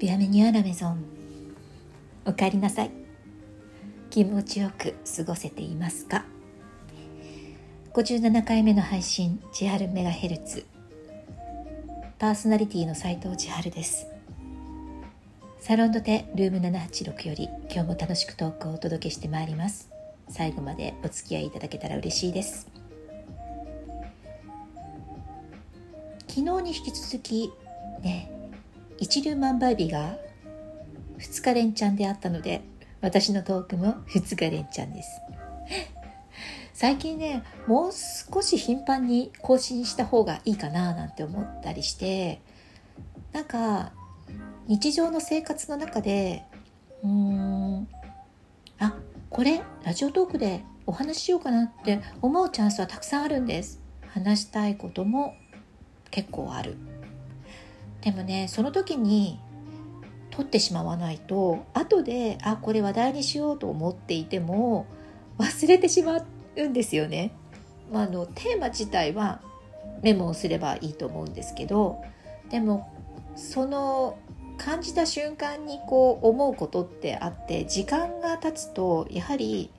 ビアメニュアラメゾンおかえりなさい。気持ちよく過ごせていますか？57回目の配信千春メガヘルツ。パーソナリティの斉藤千春です。サロンドテルーム786より今日も楽しくトークをお届けしてまいります。最後までお付き合いいただけたら嬉しいです。昨日に引き続きね一粒万倍日が2日連チャンであったので私のトークも2日連チャンです。最近ねもう少し頻繁に更新した方がいいかななんて思ったりしてなんか日常の生活の中でうーんあこれラジオトークでお話ししようかなって思うチャンスはたくさんあるんです。話したいことも結構ある。でもねその時に取ってしまわないと後であこれ話題にしようと思っていても忘れてしまうんですよね。まあ、のテーマ自体はメモをすればいいと思うんですけどでもその感じた瞬間にこう思うことってあって時間が経つとやはり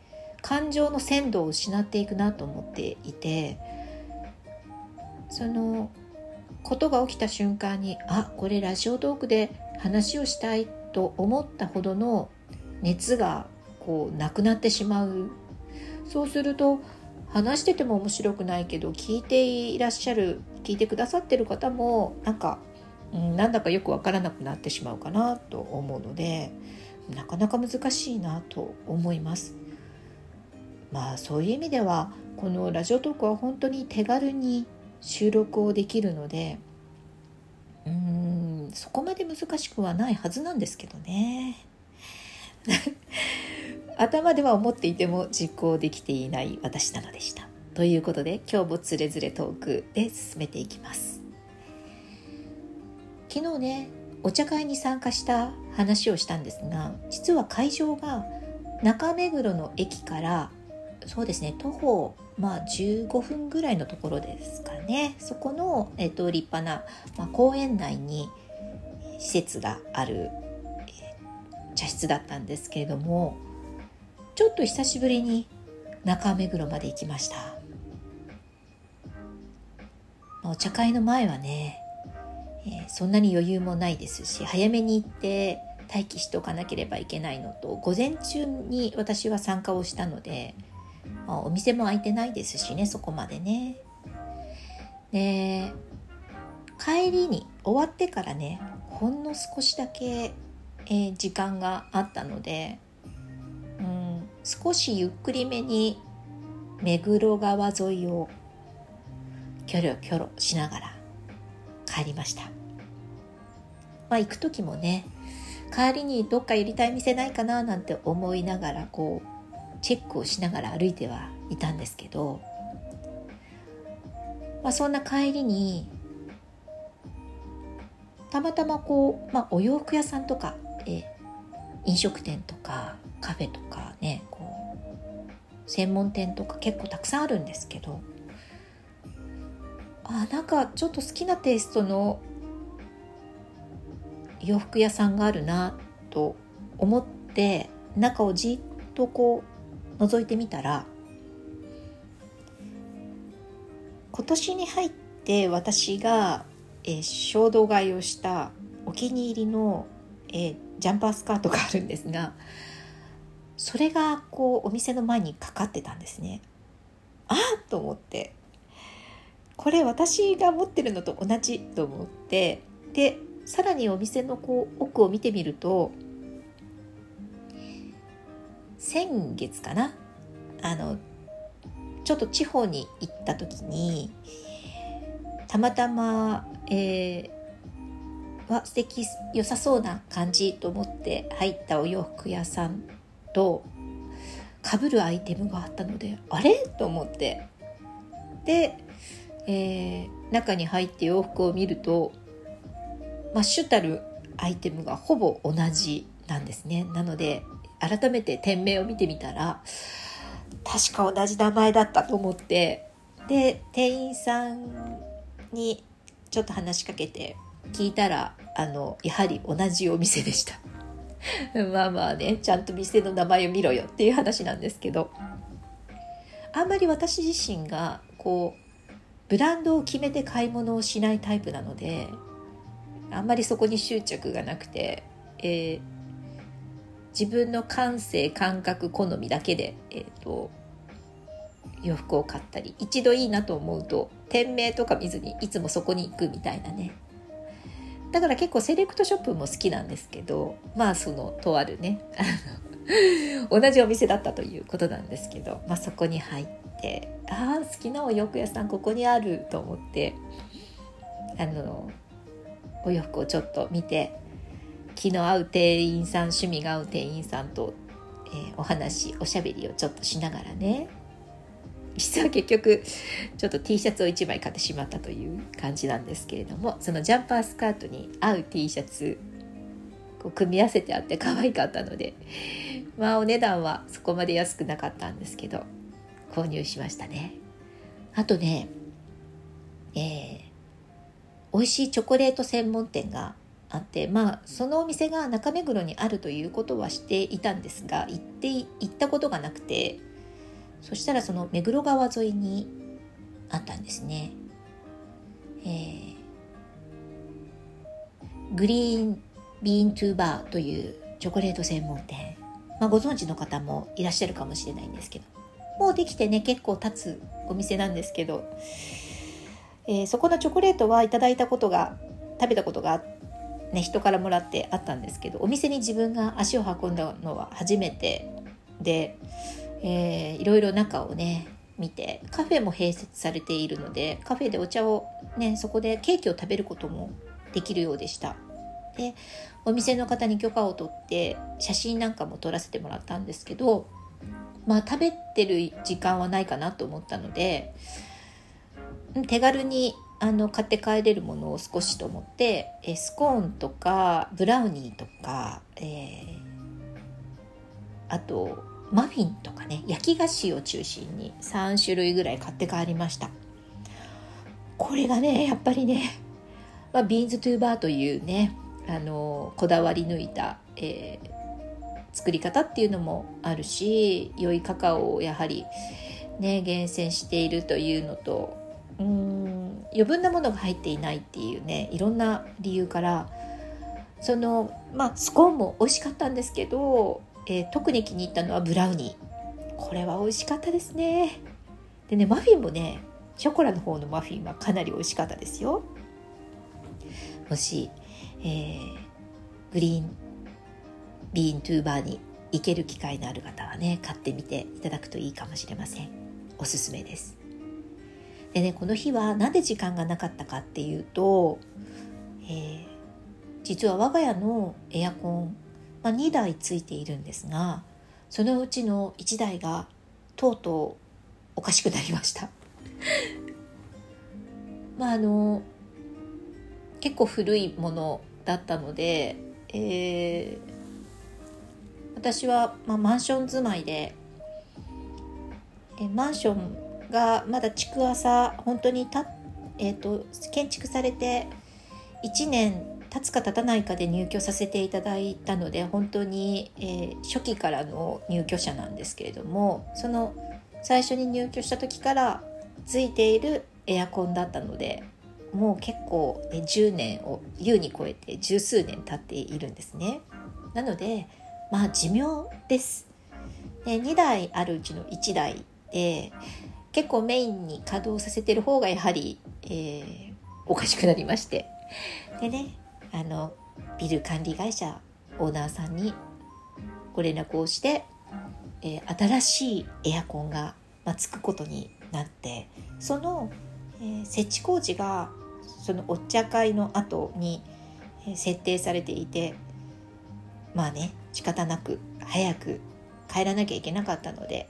感情の鮮度を失っていくなと思っていてそのことが起きた瞬間にあこれラジオトークで話をしたいと思ったほどの熱がこうなくなってしまうそうすると話してても面白くないけど聞いていらっしゃる聞いてくださってる方もなんか、うん、なんだかよくわからなくなってしまうかなと思うのでなかなか難しいなと思います。まあそういう意味ではこのラジオトークは本当に手軽に収録をできるのでうんそこまで難しくはないはずなんですけどね。頭では思っていても実行できていない私なのでした。ということで今日もつれづれトークで進めていきます。昨日ねお茶会に参加した話をしたんですが実は会場が中目黒の駅からそうですね。徒歩まあ15分ぐらいのところですかね。そこの、えっと、立派な、まあ、公園内に施設がある、えー、茶室だったんですけれどもちょっと久しぶりに中目黒まで行きました。お茶会の前はね、えー、そんなに余裕もないですし早めに行って待機しておかなければいけないのと午前中に私は参加をしたのであお店も開いてないですしねそこまでね。で帰りに終わってからねほんの少しだけ、えー、時間があったので、うん、少しゆっくりめに目黒川沿いをキョロキョロしながら帰りました。まあ行く時もね帰りにどっか寄りたい店ないかななんて思いながらこうチェックをしながら歩いてはいたんですけど、まあ、そんな帰りにたまたまこう、まあ、お洋服屋さんとか、え飲食店とかカフェとかねこう専門店とか結構たくさんあるんですけどあなんかちょっと好きなテイストの洋服屋さんがあるなと思って中をじっとこう覗いてみたら今年に入って私が、えー、衝動買いをしたお気に入りの、えー、ジャンパースカートがあるんですがそれがこうお店の前にかかってたんですね。あっと思ってこれ私が持ってるのと同じと思ってでさらにお店のこう奥を見てみると先月かな？あのちょっと地方に行った時にたまたま、えー、わ素敵良さそうな感じと思って入ったお洋服屋さんとかぶるアイテムがあったのであれ？と思って。で、えー、中に入って洋服を見るとまあ、主たるアイテムがほぼ同じなんですね。なので改めて店名を見てみたら確か同じ名前だったと思ってで店員さんにちょっと話しかけて聞いたらあのやはり同じお店でした。まあまあねちゃんと店の名前を見ろよっていう話なんですけどあんまり私自身がこうブランドを決めて買い物をしないタイプなのであんまりそこに執着がなくて、えー、自分の感性感覚好みだけで、えーと、洋服を買ったり一度いいなと思うと店名とか見ずにいつもそこに行くみたいなね。だから結構セレクトショップも好きなんですけどまあそのとあるね同じお店だったということなんですけど、まあ、そこに入ってああ好きなお洋服屋さんここにあると思ってあのお洋服をちょっと見て気の合う店員さん趣味が合う店員さんと、えー、お話おしゃべりをちょっとしながらね。実は結局ちょっと T シャツを1枚買ってしまったという感じなんですけれどもそのジャンパースカートに合う T シャツこう組み合わせてあって可愛かったのでまあお値段はそこまで安くなかったんですけど購入しましたね。あとねえー、美味しいチョコレート専門店があってまあそのお店が中目黒にあるということはしていたんですが行って行ったことがなくてそしたらその目黒川沿いにあったんですね、えー、グリーンビーントゥーバーというチョコレート専門店、まあ、ご存知の方もいらっしゃるかもしれないんですけど。もうできてね結構経つお店なんですけど、えー、そこのチョコレートはいただいたことが食べたことがあっね、人からもらってあったんですけどお店に自分が足を運んだのは初めて。で、えー、いろいろ中をね見てカフェも併設されているのでカフェでお茶をねそこでケーキを食べることもできるようでした。でお店の方に許可を取って写真なんかも撮らせてもらったんですけどまあ食べてる時間はないかなと思ったので手軽にあの買って帰れるものを少しと思ってえスコーンとかブラウニーとか、えー、あとマフィンとかね焼き菓子を中心に3種類ぐらい買って帰りました。これがねやっぱりね、まあ、ビーンズトゥーバーというねあのこだわり抜いた、えー、作り方っていうのもあるし良いカカオをやはりね厳選しているというのとうん余分なものが入っていないっていうねいろんな理由からそのまあスコーンも美味しかったんですけど、えー、特に気に入ったのはブラウニー。これは美味しかったですね。でねマフィンもねショコラの方のマフィンはかなり美味しかったですよ。もしえー、グリーンビーントゥーバーに行ける機会のある方はね買ってみていただくといいかもしれません。おすすめです。でねこの日は何で時間がなかったかっていうと、えー、実は我が家のエアコン、まあ、2台ついているんですがそのうちの1台がとうとうおかしくなりました。まああの結構古いものだったので、えー、私は、まあ、マンション住まいで、えマンションがまだ築浅本当にた、えーと、建築されて1年経つか経たないかで入居させていただいたので本当に、えー、初期からの入居者なんですけれどもその最初に入居した時からついているエアコンだったのでもう結構10年を優に超えて十数年経っているんですね。なのでまあ寿命です。で2台あるうちの1台で結構メインに稼働させてる方がやはり、えー、おかしくなりまして。でねあのビル管理会社オーナーさんにご連絡をして、えー、新しいエアコンが、ま、つくことになってその、えー、設置工事がそのお茶会の後にえ設定されていてまあね仕方なく早く帰らなきゃいけなかったので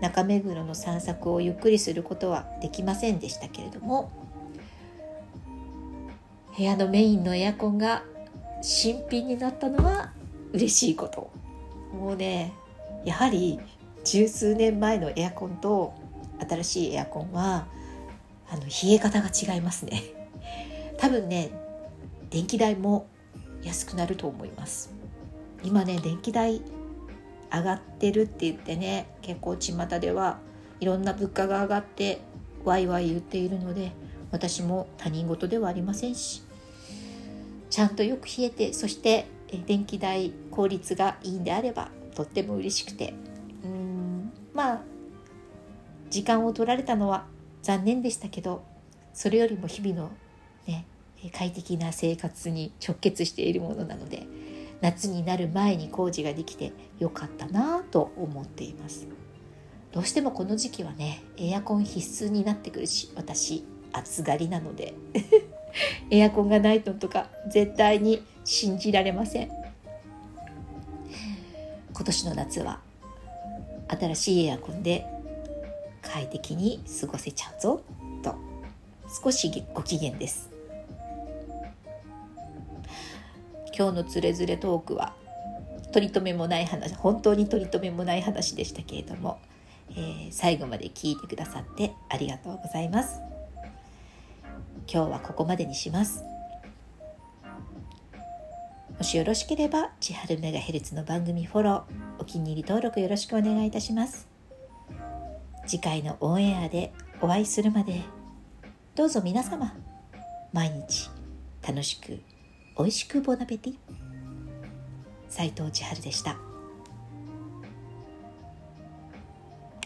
中目黒の散策をゆっくりすることはできませんでしたけれども部屋のメインのエアコンが新品になったのは嬉しいこと。もうねやはり十数年前のエアコンと新しいエアコンはあの冷え方が違いますね。多分ね電気代も安くなると思います。今ね電気代上がってるって言ってね結構巷ではいろんな物価が上がってワイワイ言っているので私も他人事ではありませんし。ちゃんとよく冷えてそして電気代効率がいいんであればとっても嬉しくて。うんまあ時間を取られたのは残念でしたけどそれよりも日々のね快適な生活に直結しているものなので夏になる前に工事ができてよかったなと思っています。どうしてもこの時期はねエアコン必須になってくるし私暑がりなので。エアコンがないのとか絶対に信じられません。今年の夏は新しいエアコンで快適に過ごせちゃうぞと少しご機嫌です。今日のつれづれトークは取り留めもない話本当に取り留めもない話でしたけれども、えー、最後まで聞いてくださってありがとうございます。今日はここまでにします。もしよろしければ千春メガヘルツの番組フォローお気に入り登録よろしくお願いいたします。次回のオンエアでお会いするまでどうぞ皆様毎日楽しく美味しくボナペティ斉藤千春でした。